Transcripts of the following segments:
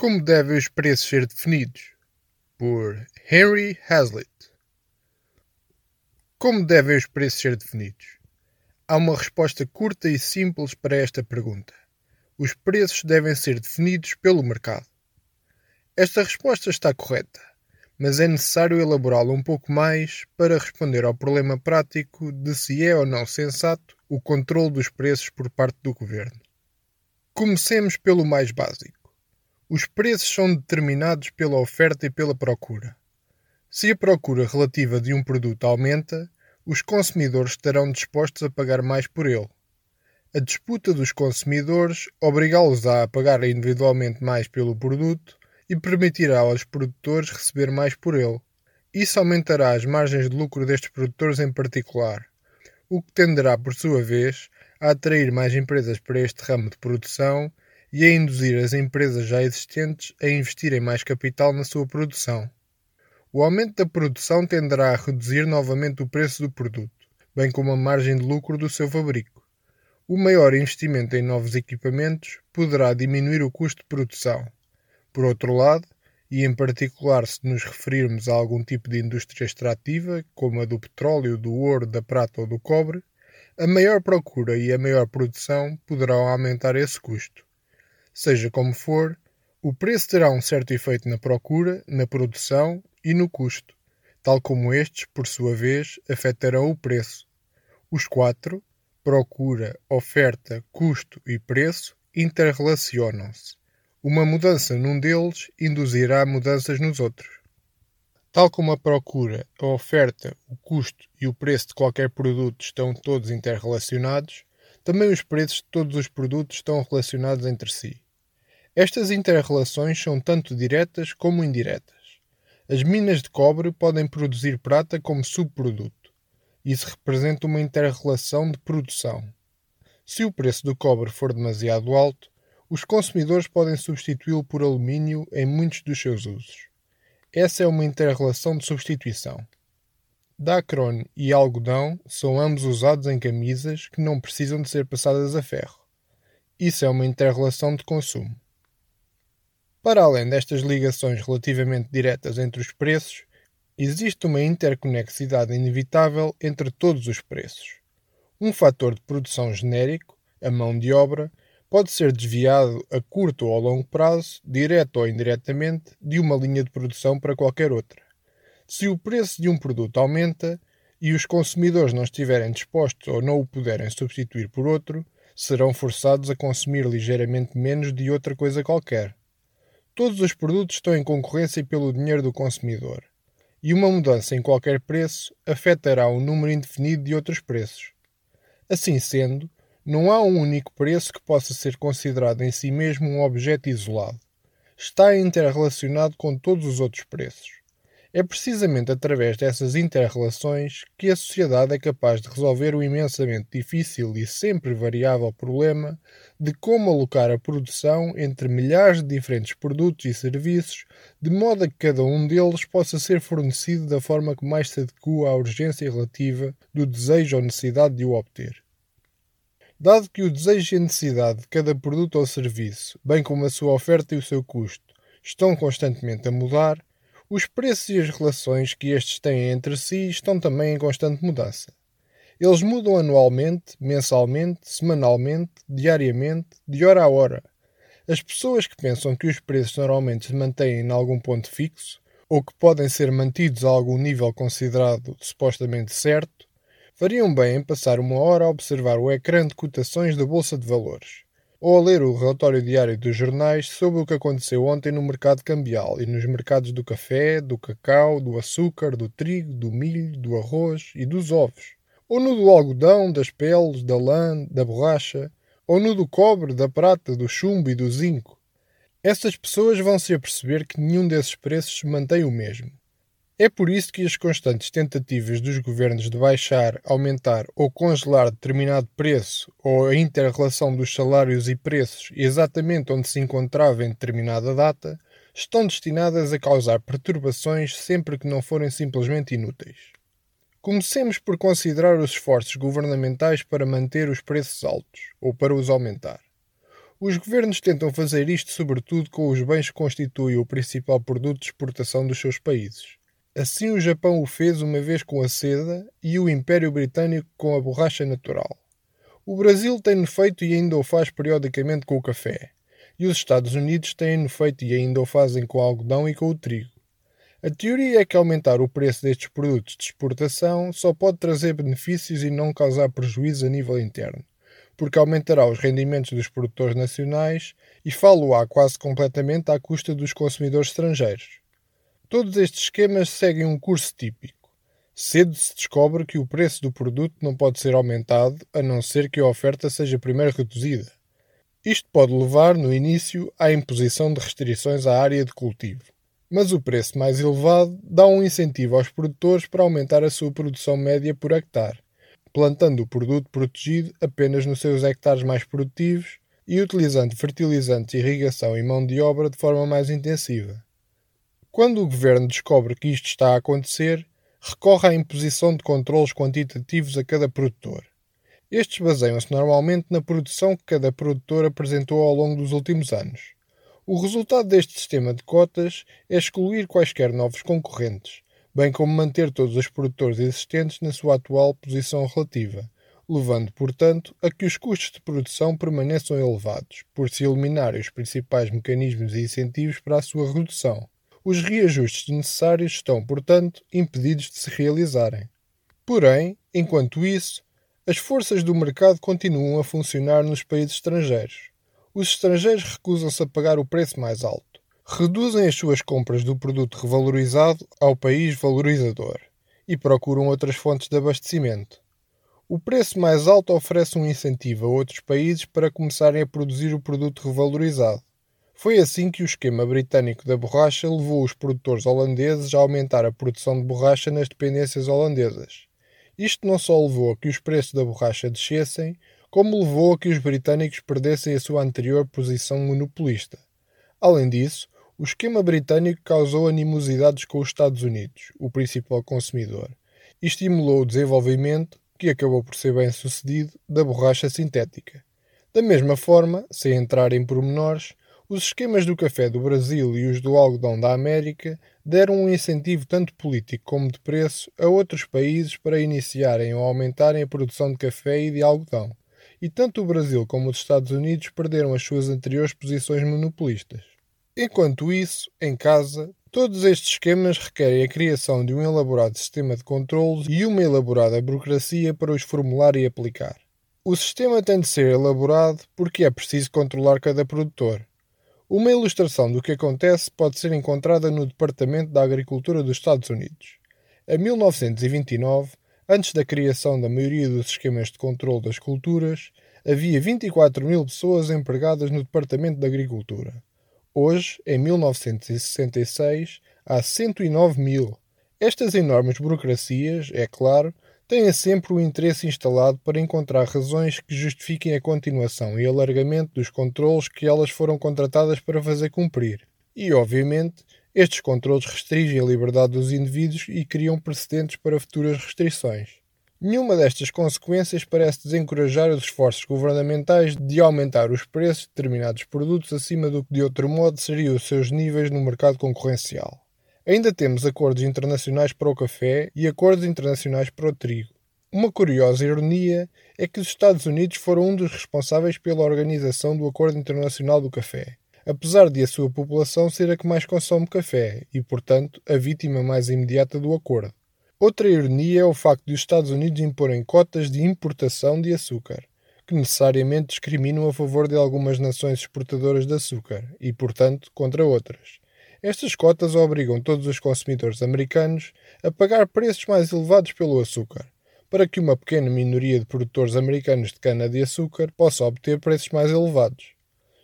Como devem os preços ser definidos? Por Henry Hazlitt. Como devem os preços ser definidos? Há uma resposta curta e simples para esta pergunta. Os preços devem ser definidos pelo mercado. Esta resposta está correta, mas é necessário elaborá-la um pouco mais para responder ao problema prático de se é ou não sensato o controle dos preços por parte do governo. Comecemos pelo mais básico. Os preços são determinados pela oferta e pela procura. Se a procura relativa de um produto aumenta, os consumidores estarão dispostos a pagar mais por ele. A disputa dos consumidores obrigá-los a pagar individualmente mais pelo produto e permitirá aos produtores receber mais por ele. Isso aumentará as margens de lucro destes produtores em particular, o que tenderá, por sua vez, a atrair mais empresas para este ramo de produção e a induzir as empresas já existentes a investirem mais capital na sua produção. O aumento da produção tenderá a reduzir novamente o preço do produto, bem como a margem de lucro do seu fabrico. O maior investimento em novos equipamentos poderá diminuir o custo de produção. Por outro lado, e em particular se nos referirmos a algum tipo de indústria extrativa, como a do petróleo, do ouro, da prata ou do cobre, a maior procura e a maior produção poderão aumentar esse custo. Seja como for, o preço terá um certo efeito na procura, na produção e no custo, tal como estes, por sua vez, afetarão o preço. Os quatro, procura, oferta, custo e preço, interrelacionam-se. Uma mudança num deles induzirá mudanças nos outros. Tal como a procura, a oferta, o custo e o preço de qualquer produto estão todos interrelacionados, também os preços de todos os produtos estão relacionados entre si. Estas interrelações são tanto diretas como indiretas. As minas de cobre podem produzir prata como subproduto. Isso representa uma interrelação de produção. Se o preço do cobre for demasiado alto, os consumidores podem substituí-lo por alumínio em muitos dos seus usos. Essa é uma interrelação de substituição. Dacron e algodão são ambos usados em camisas que não precisam de ser passadas a ferro. Isso é uma interrelação de consumo. Para além destas ligações relativamente diretas entre os preços, existe uma interconexidade inevitável entre todos os preços. Um fator de produção genérico, a mão de obra, pode ser desviado a curto ou a longo prazo, direto ou indiretamente, de uma linha de produção para qualquer outra. Se o preço de um produto aumenta e os consumidores não estiverem dispostos ou não o puderem substituir por outro, serão forçados a consumir ligeiramente menos de outra coisa qualquer. Todos os produtos estão em concorrência pelo dinheiro do consumidor, e uma mudança em qualquer preço afetará um número indefinido de outros preços. Assim sendo, não há um único preço que possa ser considerado em si mesmo um objeto isolado. Está interrelacionado com todos os outros preços. É precisamente através dessas interrelações que a sociedade é capaz de resolver o imensamente difícil e sempre variável problema de como alocar a produção entre milhares de diferentes produtos e serviços, de modo a que cada um deles possa ser fornecido da forma que mais se adequa à urgência relativa do desejo ou necessidade de o obter. Dado que o desejo e a necessidade de cada produto ou serviço, bem como a sua oferta e o seu custo, estão constantemente a mudar, os preços e as relações que estes têm entre si estão também em constante mudança. Eles mudam anualmente, mensalmente, semanalmente, diariamente, de hora a hora. As pessoas que pensam que os preços normalmente se mantêm em algum ponto fixo, ou que podem ser mantidos a algum nível considerado supostamente certo, fariam bem em passar uma hora a observar o ecrã de cotações da Bolsa de Valores ou a ler o relatório diário dos jornais sobre o que aconteceu ontem no mercado cambial e nos mercados do café, do cacau, do açúcar, do trigo, do milho, do arroz e dos ovos, ou no do algodão, das peles, da lã, da borracha, ou no do cobre, da prata, do chumbo e do zinco. Essas pessoas vão se aperceber que nenhum desses preços se mantém o mesmo. É por isso que as constantes tentativas dos governos de baixar, aumentar ou congelar determinado preço ou a interrelação dos salários e preços exatamente onde se encontrava em determinada data estão destinadas a causar perturbações sempre que não forem simplesmente inúteis. Comecemos por considerar os esforços governamentais para manter os preços altos ou para os aumentar. Os governos tentam fazer isto sobretudo com os bens que constituem o principal produto de exportação dos seus países. Assim o Japão o fez uma vez com a seda e o Império Britânico com a borracha natural. O Brasil tem-no feito e ainda o faz periodicamente com o café. E os Estados Unidos têm-no feito e ainda o fazem com o algodão e com o trigo. A teoria é que aumentar o preço destes produtos de exportação só pode trazer benefícios e não causar prejuízo a nível interno, porque aumentará os rendimentos dos produtores nacionais e falo-á quase completamente à custa dos consumidores estrangeiros. Todos estes esquemas seguem um curso típico. Cedo se descobre que o preço do produto não pode ser aumentado a não ser que a oferta seja primeiro reduzida. Isto pode levar, no início, à imposição de restrições à área de cultivo mas o preço mais elevado dá um incentivo aos produtores para aumentar a sua produção média por hectare, plantando o produto protegido apenas nos seus hectares mais produtivos e utilizando fertilizantes, irrigação e mão de obra de forma mais intensiva. Quando o governo descobre que isto está a acontecer, recorre à imposição de controlos quantitativos a cada produtor. Estes baseiam-se normalmente na produção que cada produtor apresentou ao longo dos últimos anos o resultado deste sistema de cotas é excluir quaisquer novos concorrentes, bem como manter todos os produtores existentes na sua atual posição relativa, levando, portanto, a que os custos de produção permaneçam elevados, por se eliminarem os principais mecanismos e incentivos para a sua redução. Os reajustes necessários estão, portanto, impedidos de se realizarem. Porém, enquanto isso, as forças do mercado continuam a funcionar nos países estrangeiros os estrangeiros recusam-se a pagar o preço mais alto. Reduzem as suas compras do produto revalorizado ao país valorizador e procuram outras fontes de abastecimento. O preço mais alto oferece um incentivo a outros países para começarem a produzir o produto revalorizado. Foi assim que o esquema britânico da borracha levou os produtores holandeses a aumentar a produção de borracha nas dependências holandesas. Isto não só levou a que os preços da borracha descessem, como levou a que os britânicos perdessem a sua anterior posição monopolista. Além disso, o esquema britânico causou animosidades com os Estados Unidos, o principal consumidor, e estimulou o desenvolvimento, que acabou por ser bem sucedido, da borracha sintética. Da mesma forma, sem entrar em pormenores, os esquemas do café do Brasil e os do algodão da América deram um incentivo tanto político como de preço a outros países para iniciarem ou aumentarem a produção de café e de algodão e tanto o Brasil como os Estados Unidos perderam as suas anteriores posições monopolistas. Enquanto isso, em casa, todos estes esquemas requerem a criação de um elaborado sistema de controles e uma elaborada burocracia para os formular e aplicar. O sistema tem de ser elaborado porque é preciso controlar cada produtor. Uma ilustração do que acontece pode ser encontrada no Departamento da Agricultura dos Estados Unidos. Em 1929, Antes da criação da maioria dos esquemas de controle das culturas, havia 24 mil pessoas empregadas no Departamento de Agricultura. Hoje, em 1966, há 109 mil. Estas enormes burocracias, é claro, têm sempre o interesse instalado para encontrar razões que justifiquem a continuação e alargamento dos controles que elas foram contratadas para fazer cumprir. E, obviamente, estes controles restringem a liberdade dos indivíduos e criam precedentes para futuras restrições. Nenhuma destas consequências parece desencorajar os esforços governamentais de aumentar os preços de determinados produtos acima do que de outro modo seriam os seus níveis no mercado concorrencial. Ainda temos acordos internacionais para o café e acordos internacionais para o trigo. Uma curiosa ironia é que os Estados Unidos foram um dos responsáveis pela organização do Acordo Internacional do Café, apesar de a sua população ser a que mais consome café e, portanto, a vítima mais imediata do acordo. Outra ironia é o facto de os Estados Unidos imporem cotas de importação de açúcar, que necessariamente discriminam a favor de algumas nações exportadoras de açúcar e, portanto, contra outras. Estas cotas obrigam todos os consumidores americanos a pagar preços mais elevados pelo açúcar, para que uma pequena minoria de produtores americanos de cana-de-açúcar possa obter preços mais elevados.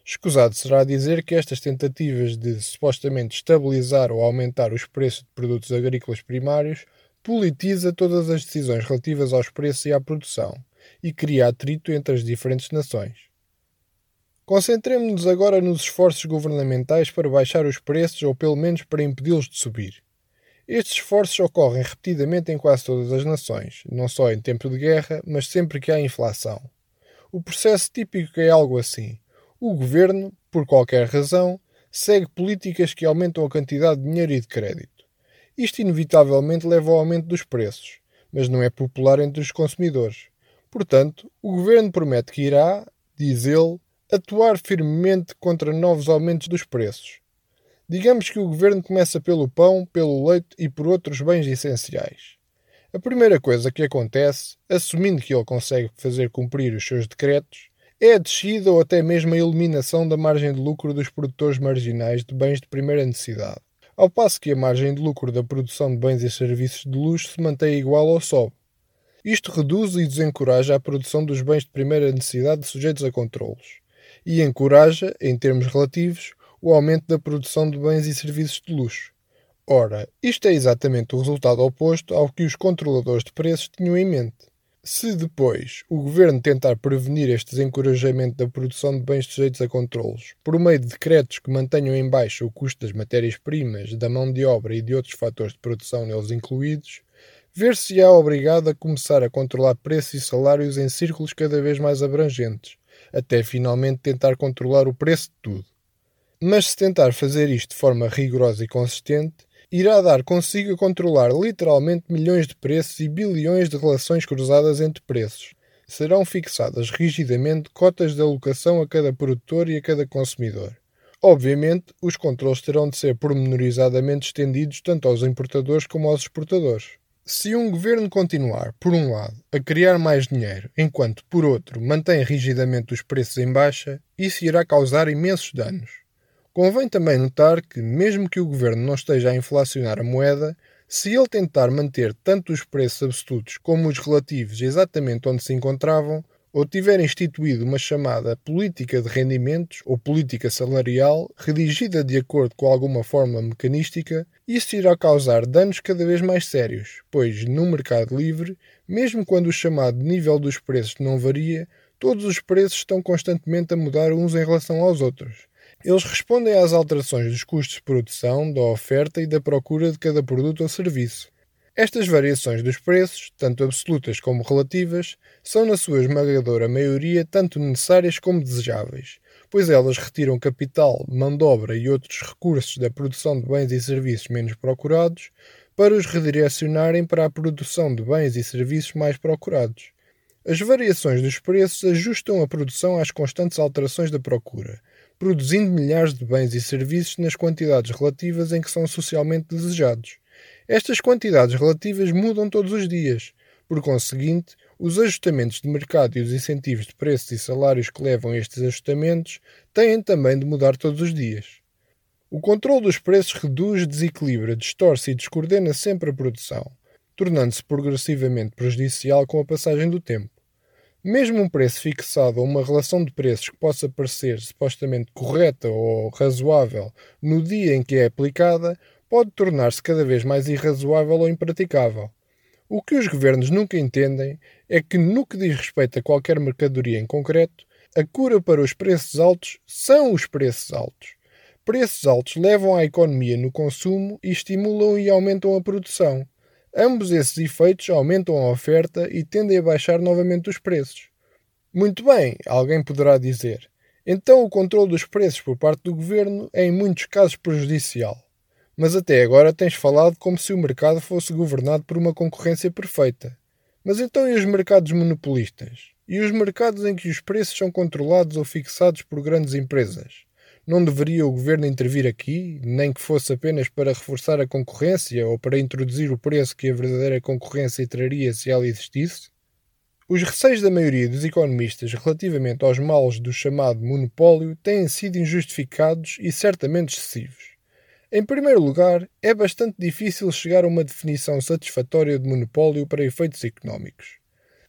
Escusado será dizer que estas tentativas de supostamente estabilizar ou aumentar os preços de produtos agrícolas primários politiza todas as decisões relativas aos preços e à produção e cria atrito entre as diferentes nações. Concentremos-nos agora nos esforços governamentais para baixar os preços ou pelo menos para impedi-los de subir. Estes esforços ocorrem repetidamente em quase todas as nações, não só em tempo de guerra, mas sempre que há inflação. O processo típico é algo assim. o governo, por qualquer razão, segue políticas que aumentam a quantidade de dinheiro e de crédito. Isto inevitavelmente leva ao aumento dos preços, mas não é popular entre os consumidores. Portanto, o governo promete que irá, diz ele, atuar firmemente contra novos aumentos dos preços. Digamos que o governo começa pelo pão, pelo leite e por outros bens essenciais. A primeira coisa que acontece, assumindo que ele consegue fazer cumprir os seus decretos, é a descida ou até mesmo a eliminação da margem de lucro dos produtores marginais de bens de primeira necessidade, ao passo que a margem de lucro da produção de bens e serviços de luxo se mantém igual ou sobe. Isto reduz e desencoraja a produção dos bens de primeira necessidade sujeitos a controlos, e encoraja, em termos relativos, o aumento da produção de bens e serviços de luxo. Ora, isto é exatamente o resultado oposto ao que os controladores de preços tinham em mente. Se depois o governo tentar prevenir este desencorajamento da produção de bens sujeitos a controlos por meio de decretos que mantenham em baixa o custo das matérias-primas, da mão de obra e de outros fatores de produção neles incluídos, ver-se-á obrigado a começar a controlar preços e salários em círculos cada vez mais abrangentes, até finalmente tentar controlar o preço de tudo. Mas se tentar fazer isto de forma rigorosa e consistente, irá dar consigo a controlar literalmente milhões de preços e bilhões de relações cruzadas entre preços. Serão fixadas rigidamente cotas de alocação a cada produtor e a cada consumidor. Obviamente, os controles terão de ser pormenorizadamente estendidos tanto aos importadores como aos exportadores. Se um governo continuar, por um lado, a criar mais dinheiro, enquanto, por outro, mantém rigidamente os preços em baixa, isso irá causar imensos danos. Convém também notar que, mesmo que o governo não esteja a inflacionar a moeda, se ele tentar manter tanto os preços absolutos como os relativos exatamente onde se encontravam, ou tiver instituído uma chamada política de rendimentos ou política salarial, redigida de acordo com alguma fórmula mecanística, isso irá causar danos cada vez mais sérios, pois no mercado livre, mesmo quando o chamado nível dos preços não varia, todos os preços estão constantemente a mudar uns em relação aos outros. Eles respondem às alterações dos custos de produção, da oferta e da procura de cada produto ou serviço. Estas variações dos preços, tanto absolutas como relativas, são na sua esmagadora maioria tanto necessárias como desejáveis, pois elas retiram capital, mão de obra e outros recursos da produção de bens e serviços menos procurados para os redirecionarem para a produção de bens e serviços mais procurados. As variações dos preços ajustam a produção às constantes alterações da procura, produzindo milhares de bens e serviços nas quantidades relativas em que são socialmente desejados. Estas quantidades relativas mudam todos os dias. Por conseguinte, os ajustamentos de mercado e os incentivos de preços e salários que levam a estes ajustamentos têm também de mudar todos os dias. O controle dos preços reduz, desequilibra, distorce e descoordena sempre a produção, tornando-se progressivamente prejudicial com a passagem do tempo. Mesmo um preço fixado ou uma relação de preços que possa parecer supostamente correta ou razoável no dia em que é aplicada, pode tornar-se cada vez mais irrazoável ou impraticável. O que os governos nunca entendem é que, no que diz respeito a qualquer mercadoria em concreto, a cura para os preços altos são os preços altos. Preços altos levam à economia no consumo e estimulam e aumentam a produção. Ambos esses efeitos aumentam a oferta e tendem a baixar novamente os preços. Muito bem, alguém poderá dizer. Então o controle dos preços por parte do governo é em muitos casos prejudicial. Mas até agora tens falado como se o mercado fosse governado por uma concorrência perfeita. Mas então e os mercados monopolistas? E os mercados em que os preços são controlados ou fixados por grandes empresas? Não deveria o governo intervir aqui, nem que fosse apenas para reforçar a concorrência ou para introduzir o preço que a verdadeira concorrência traria se ela existisse? Os receios da maioria dos economistas relativamente aos males do chamado monopólio têm sido injustificados e certamente excessivos. Em primeiro lugar, é bastante difícil chegar a uma definição satisfatória de monopólio para efeitos económicos.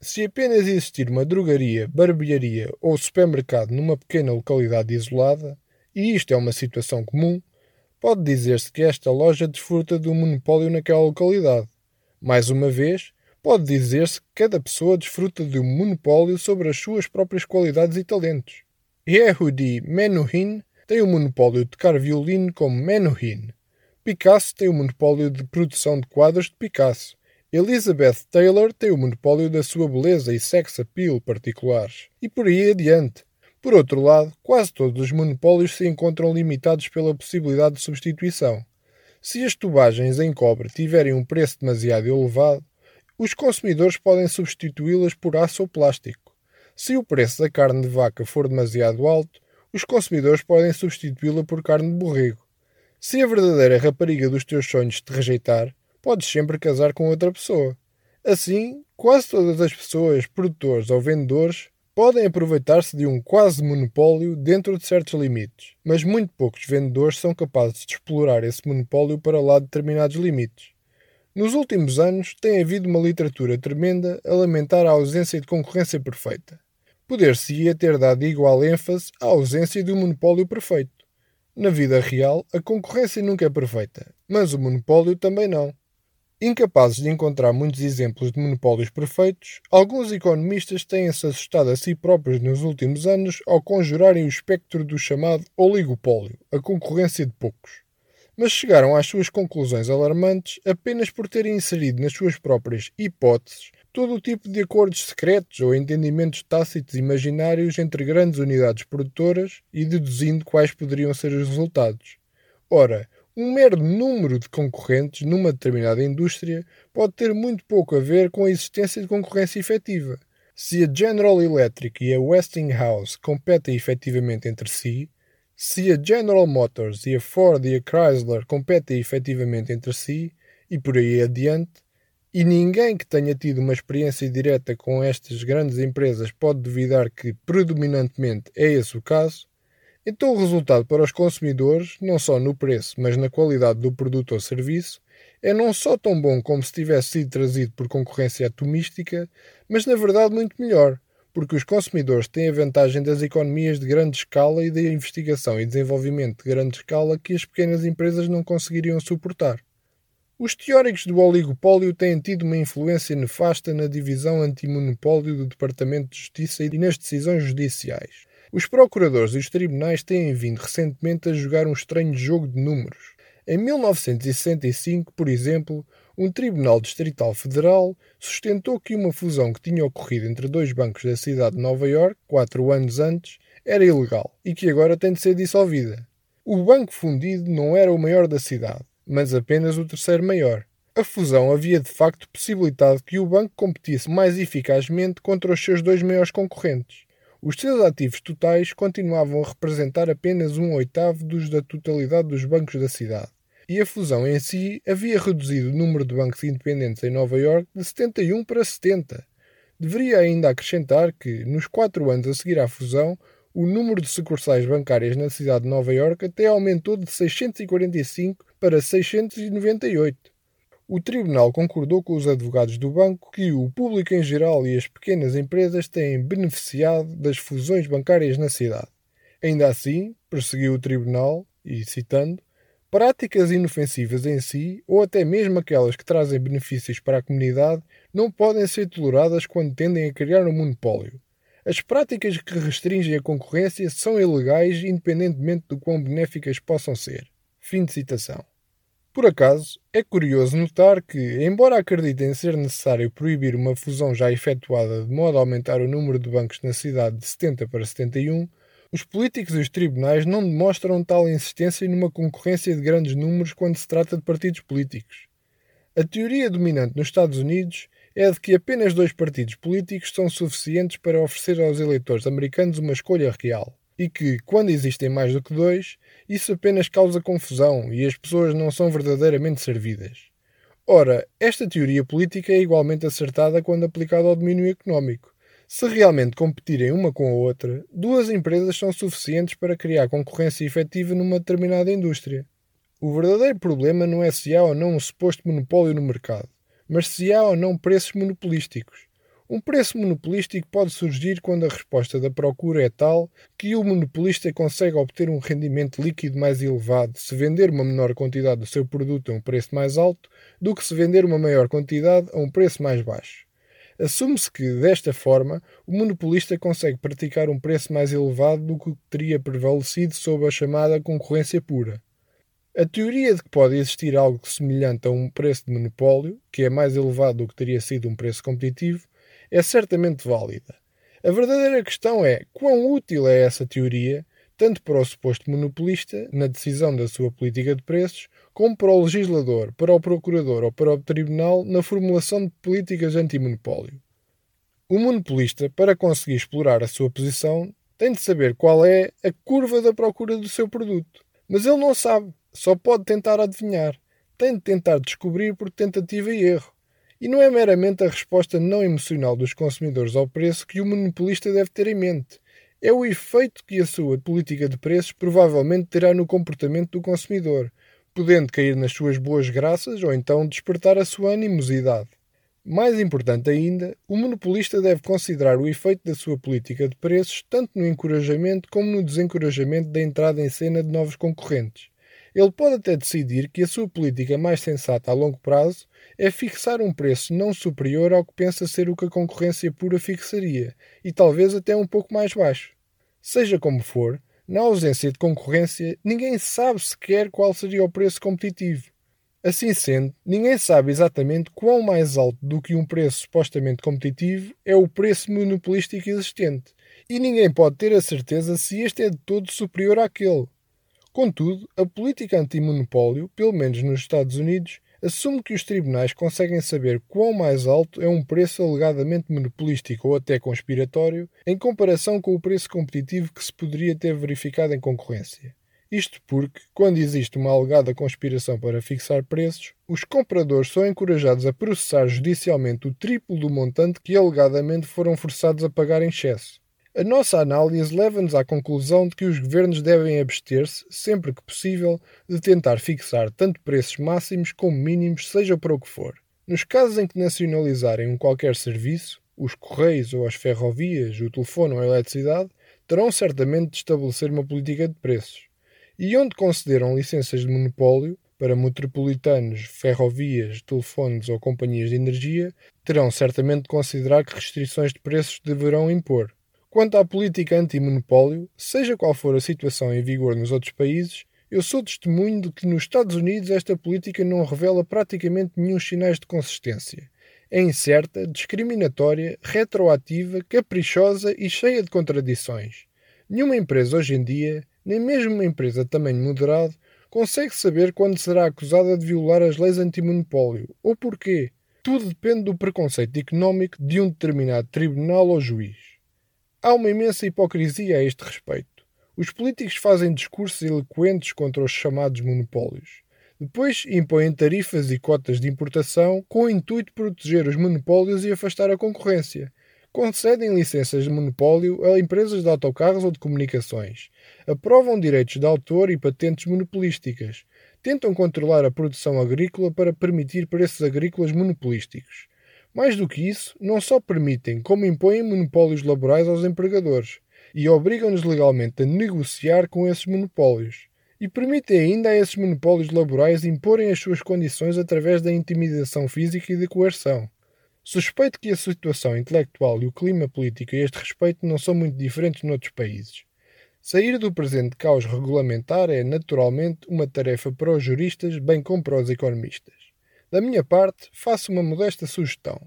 Se apenas existir uma drogaria, barbearia ou supermercado numa pequena localidade isolada, e isto é uma situação comum, pode dizer-se que esta loja desfruta de um monopólio naquela localidade. Mais uma vez, pode dizer-se que cada pessoa desfruta de um monopólio sobre as suas próprias qualidades e talentos. Yehudi Menuhin tem o monopólio de tocar violino como Menuhin. Picasso tem o monopólio de produção de quadros de Picasso. Elizabeth Taylor tem o monopólio da sua beleza e sex appeal particulares. E por aí adiante. Por outro lado, quase todos os monopólios se encontram limitados pela possibilidade de substituição. Se as tubagens em cobre tiverem um preço demasiado elevado, os consumidores podem substituí-las por aço ou plástico. Se o preço da carne de vaca for demasiado alto, os consumidores podem substituí-la por carne de borrego. Se a verdadeira rapariga dos teus sonhos te rejeitar, podes sempre casar com outra pessoa. Assim, quase todas as pessoas, produtores ou vendedores, podem aproveitar-se de um quase monopólio dentro de certos limites, mas muito poucos vendedores são capazes de explorar esse monopólio para lá de determinados limites. Nos últimos anos, tem havido uma literatura tremenda a lamentar a ausência de concorrência perfeita. Poder-se-ia ter dado igual ênfase à ausência de um monopólio perfeito. Na vida real, a concorrência nunca é perfeita, mas o monopólio também não. Incapazes de encontrar muitos exemplos de monopólios perfeitos, alguns economistas têm-se assustado a si próprios nos últimos anos ao conjurarem o espectro do chamado oligopólio, a concorrência de poucos. Mas chegaram às suas conclusões alarmantes apenas por terem inserido nas suas próprias hipóteses todo o tipo de acordos secretos ou entendimentos tácitos imaginários entre grandes unidades produtoras e deduzindo quais poderiam ser os resultados. Ora, um mero número de concorrentes numa determinada indústria pode ter muito pouco a ver com a existência de concorrência efetiva. Se a General Electric e a Westinghouse competem efetivamente entre si, se a General Motors e a Ford e a Chrysler competem efetivamente entre si, e por aí adiante, e ninguém que tenha tido uma experiência direta com estas grandes empresas pode duvidar que predominantemente é esse o caso, então, o resultado para os consumidores, não só no preço, mas na qualidade do produto ou serviço, é não só tão bom como se tivesse sido trazido por concorrência atomística, mas na verdade muito melhor, porque os consumidores têm a vantagem das economias de grande escala e da investigação e desenvolvimento de grande escala que as pequenas empresas não conseguiriam suportar. Os teóricos do oligopólio têm tido uma influência nefasta na divisão antimonopólio do Departamento de Justiça e nas decisões judiciais. Os procuradores e os tribunais têm vindo recentemente a jogar um estranho jogo de números. Em 1965, por exemplo, um tribunal distrital federal sustentou que uma fusão que tinha ocorrido entre dois bancos da cidade de Nova York, quatro anos antes, era ilegal e que agora tem de ser dissolvida. O banco fundido não era o maior da cidade, mas apenas o terceiro maior. A fusão havia de facto possibilitado que o banco competisse mais eficazmente contra os seus dois maiores concorrentes. Os seus ativos totais continuavam a representar apenas um oitavo dos da totalidade dos bancos da cidade, e a fusão em si havia reduzido o número de bancos independentes em Nova York de 71 para 70. Deveria ainda acrescentar que, nos quatro anos a seguir à fusão, o número de sucursais bancárias na cidade de Nova York até aumentou de 645 para 698 o Tribunal concordou com os advogados do banco que o público em geral e as pequenas empresas têm beneficiado das fusões bancárias na cidade. Ainda assim, prosseguiu o Tribunal, e citando, práticas inofensivas em si, ou até mesmo aquelas que trazem benefícios para a comunidade, não podem ser toleradas quando tendem a criar um monopólio. As práticas que restringem a concorrência são ilegais independentemente do quão benéficas possam ser. Fim de citação. Por acaso, é curioso notar que, embora acreditem ser necessário proibir uma fusão já efetuada de modo a aumentar o número de bancos na cidade de 70 para 71, os políticos e os tribunais não demonstram tal insistência numa concorrência de grandes números quando se trata de partidos políticos. A teoria dominante nos Estados Unidos é de que apenas dois partidos políticos são suficientes para oferecer aos eleitores americanos uma escolha real e que, quando existem mais do que dois, isso apenas causa confusão e as pessoas não são verdadeiramente servidas. Ora, esta teoria política é igualmente acertada quando aplicada ao domínio económico. Se realmente competirem uma com a outra, duas empresas são suficientes para criar concorrência efetiva numa determinada indústria. O verdadeiro problema não é se há ou não um suposto monopólio no mercado, mas se há ou não preços monopolísticos. Um preço monopolístico pode surgir quando a resposta da procura é tal que o monopolista consegue obter um rendimento líquido mais elevado se vender uma menor quantidade do seu produto a um preço mais alto do que se vender uma maior quantidade a um preço mais baixo. Assume-se que, desta forma, o monopolista consegue praticar um preço mais elevado do que teria prevalecido sob a chamada concorrência pura. A teoria de que pode existir algo semelhante a um preço de monopólio, que é mais elevado do que teria sido um preço competitivo, é certamente válida. A verdadeira questão é quão útil é essa teoria, tanto para o suposto monopolista, na decisão da sua política de preços, como para o legislador, para o procurador ou para o tribunal na formulação de políticas anti-monopólio. O monopolista, para conseguir explorar a sua posição, tem de saber qual é a curva da procura do seu produto. Mas ele não sabe, só pode tentar adivinhar. Tem de tentar descobrir por tentativa e erro. E não é meramente a resposta não emocional dos consumidores ao preço que o monopolista deve ter em mente. É o efeito que a sua política de preços provavelmente terá no comportamento do consumidor, podendo cair nas suas boas graças ou então despertar a sua animosidade. Mais importante ainda, o monopolista deve considerar o efeito da sua política de preços tanto no encorajamento como no desencorajamento da entrada em cena de novos concorrentes. Ele pode até decidir que a sua política mais sensata a longo prazo é fixar um preço não superior ao que pensa ser o que a concorrência pura fixaria, e talvez até um pouco mais baixo. Seja como for, na ausência de concorrência, ninguém sabe sequer qual seria o preço competitivo Assim sendo, ninguém sabe exatamente quão mais alto do que um preço supostamente competitivo é o preço monopolístico existente, e ninguém pode ter a certeza se este é de todo superior àquele. Contudo, a política antimonopólio, pelo menos nos Estados Unidos, assume que os tribunais conseguem saber quão mais alto é um preço alegadamente monopolístico ou até conspiratório em comparação com o preço competitivo que se poderia ter verificado em concorrência. Isto porque, quando existe uma alegada conspiração para fixar preços, os compradores são encorajados a processar judicialmente o triplo do montante que alegadamente foram forçados a pagar em excesso. A nossa análise leva-nos à conclusão de que os governos devem abster-se, sempre que possível, de tentar fixar tanto preços máximos como mínimos, seja para o que for. Nos casos em que nacionalizarem um qualquer serviço, os correios ou as ferrovias, o telefone ou a eletricidade, terão certamente de estabelecer uma política de preços e onde concederam licenças de monopólio para metropolitanos, ferrovias, telefones ou companhias de energia, terão certamente de considerar que restrições de preços deverão impor. Quanto à política anti-monopólio, seja qual for a situação em vigor nos outros países, eu sou testemunho de que nos Estados Unidos esta política não revela praticamente nenhum sinais de consistência. É incerta, discriminatória, retroativa, caprichosa e cheia de contradições. Nenhuma empresa hoje em dia nem mesmo uma empresa de tamanho moderado consegue saber quando será acusada de violar as leis antimonopólio ou porquê. Tudo depende do preconceito económico de um determinado tribunal ou juiz. Há uma imensa hipocrisia a este respeito. Os políticos fazem discursos eloquentes contra os chamados monopólios. Depois impõem tarifas e cotas de importação com o intuito de proteger os monopólios e afastar a concorrência concedem licenças de monopólio a empresas de autocarros ou de comunicações, aprovam direitos de autor e patentes monopolísticas, tentam controlar a produção agrícola para permitir preços agrícolas monopolísticos. Mais do que isso, não só permitem, como impõem monopólios laborais aos empregadores e obrigam-nos legalmente a negociar com esses monopólios. E permitem ainda a esses monopólios laborais imporem as suas condições através da intimidação física e da coerção. Suspeito que a situação intelectual e o clima político a este respeito não são muito diferentes noutros países. Sair do presente caos regulamentar é, naturalmente, uma tarefa para os juristas, bem como para os economistas. Da minha parte, faço uma modesta sugestão.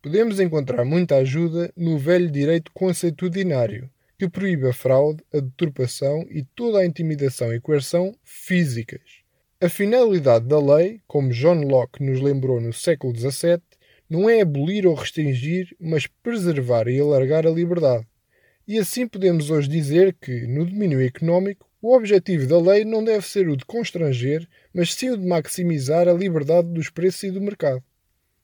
Podemos encontrar muita ajuda no velho direito consuetudinário, que proíbe a fraude, a deturpação e toda a intimidação e coerção físicas. A finalidade da lei, como John Locke nos lembrou no século XVII, não é abolir ou restringir, mas preservar e alargar a liberdade. E assim podemos hoje dizer que, no domínio económico, o objetivo da lei não deve ser o de constranger, mas sim o de maximizar a liberdade dos preços e do mercado.